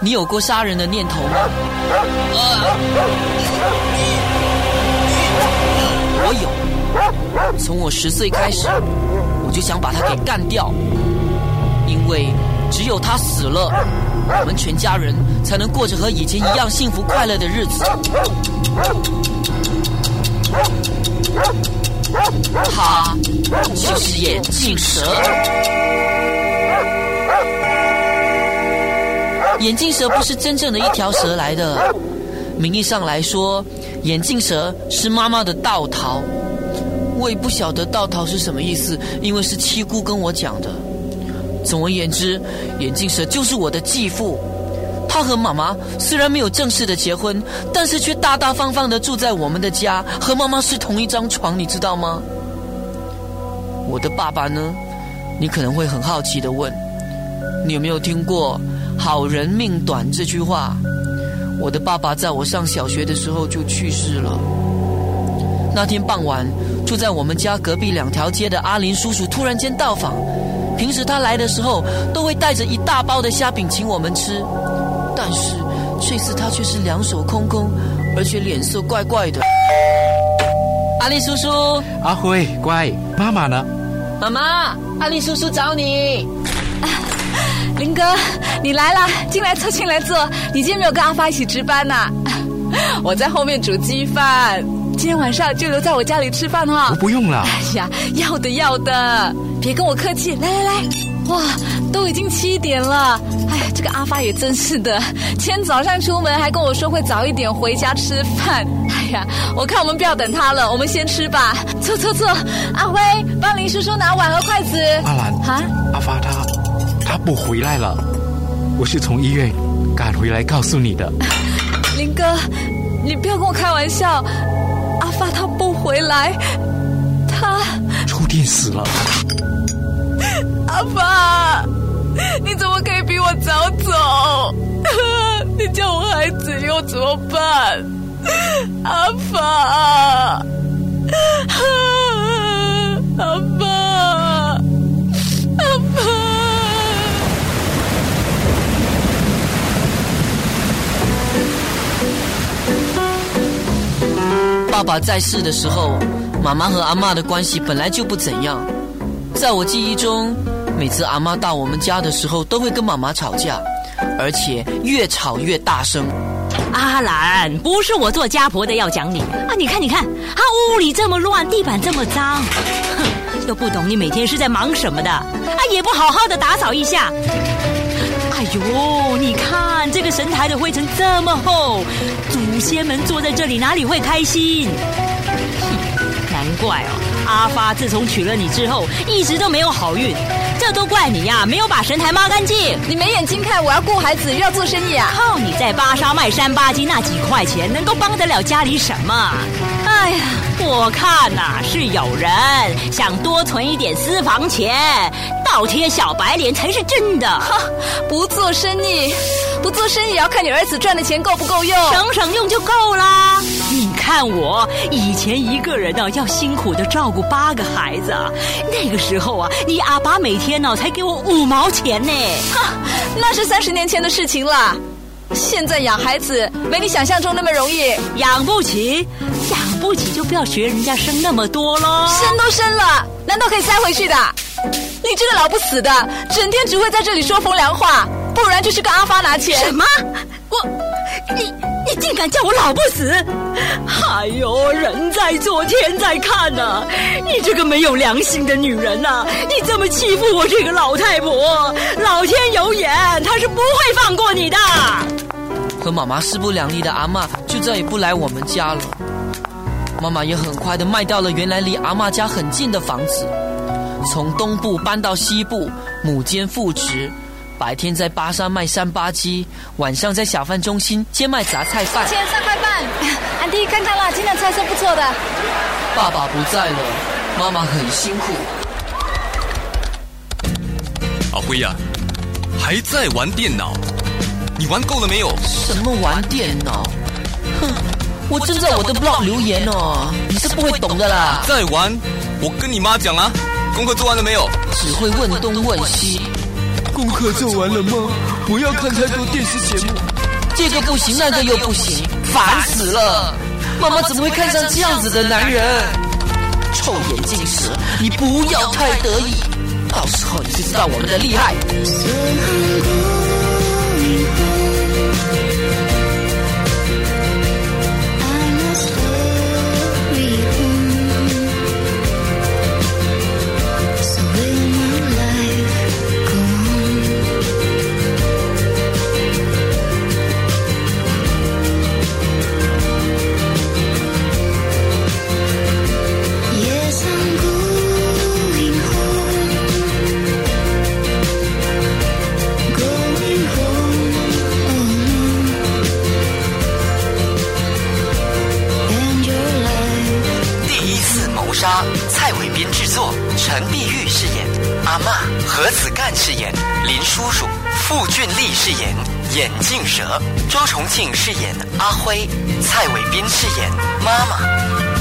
你有过杀人的念头吗？我有，从我十岁开始，我就想把他给干掉，因为只有他死了，我们全家人才能过着和以前一样幸福快乐的日子。他就是眼镜蛇。眼镜蛇不是真正的一条蛇来的，名义上来说，眼镜蛇是妈妈的道桃。我也不晓得道桃是什么意思，因为是七姑跟我讲的。总而言之，眼镜蛇就是我的继父。他和妈妈虽然没有正式的结婚，但是却大大方方的住在我们的家，和妈妈是同一张床，你知道吗？我的爸爸呢？你可能会很好奇的问，你有没有听过？好人命短这句话，我的爸爸在我上小学的时候就去世了。那天傍晚，住在我们家隔壁两条街的阿林叔叔突然间到访。平时他来的时候都会带着一大包的虾饼请我们吃，但是这次他却是两手空空，而且脸色怪怪的。阿林叔叔，阿辉，乖，妈妈呢？妈妈，阿林叔叔找你。林 哥，你来了，进来坐，进来坐。你今天没有跟阿发一起值班呐？我在后面煮鸡饭，今天晚上就留在我家里吃饭哈。我不用了。哎呀，要的要的，别跟我客气。来来来，哇，都已经七点了。哎呀，这个阿发也真是的，今天早上出门还跟我说会早一点回家吃饭。哎呀，我看我们不要等他了，我们先吃吧。坐坐坐，阿辉，帮林叔叔拿碗和筷子。阿兰，啊，阿发他。他不回来了，我是从医院赶回来告诉你的。林哥，你不要跟我开玩笑，阿发他不回来，他触电死了。阿发，你怎么可以比我早走？你叫我孩子又怎么办？阿发，爸爸在世的时候，妈妈和阿妈的关系本来就不怎样。在我记忆中，每次阿妈到我们家的时候，都会跟妈妈吵架，而且越吵越大声。阿兰，不是我做家婆的要讲你啊！你看，你看，啊，屋里这么乱，地板这么脏，哼，都不懂你每天是在忙什么的啊！也不好好的打扫一下。哎呦，你看这个神台的灰尘这么厚，祖先们坐在这里哪里会开心？难怪哦，阿发自从娶了你之后，一直都没有好运。这都怪你呀，没有把神台抹干净。你没眼睛看，我要顾孩子，又要做生意啊！靠你在巴沙卖山巴鸡那几块钱，能够帮得了家里什么？哎呀，我看呐，是有人想多存一点私房钱，倒贴小白脸才是真的。哈，不做生意，不做生意也要看你儿子赚的钱够不够用，省省用就够啦。你看我以前一个人呢，要辛苦的照顾八个孩子，那个时候啊，你阿爸每天呢才给我五毛钱呢。哈，那是三十年前的事情了。现在养孩子没你想象中那么容易，养不起，养不起就不要学人家生那么多喽。生都生了，难道可以塞回去的？你这个老不死的，整天只会在这里说风凉话，不然就是跟阿发拿钱。什么？我，你你竟敢叫我老不死？哎呦，人在做天在看呐！你这个没有良心的女人呐！你这么欺负我这个老太婆，老天有眼，他是不会放过你的。和妈妈势不两立的阿妈就再也不来我们家了。妈妈也很快的卖掉了原来离阿妈家很近的房子，从东部搬到西部，母兼父职。白天在巴沙卖三八鸡，晚上在小贩中心兼卖杂菜饭。切三块半，安迪看看啦，今天的菜色不错的。爸爸不在了，妈妈很辛苦。阿辉呀，还在玩电脑？你玩够了没有？什么玩电脑？哼，我正在我的 blog 留言哦，你是不会懂的啦。在玩？我跟你妈讲啊，功课做完了没有？只会问东问西，功课做完了吗？不要看太多电视节目。这个不行，那个又不行，烦死了！妈妈怎么会看上这样子的男人？臭眼镜蛇，你不要太得意，到时候你就知道我们的厉害。莎，蔡伟斌制作，陈碧玉饰演阿嬷，何子干饰演林叔叔，傅俊丽饰演眼镜蛇，周重庆饰演阿辉，蔡伟斌饰演妈妈。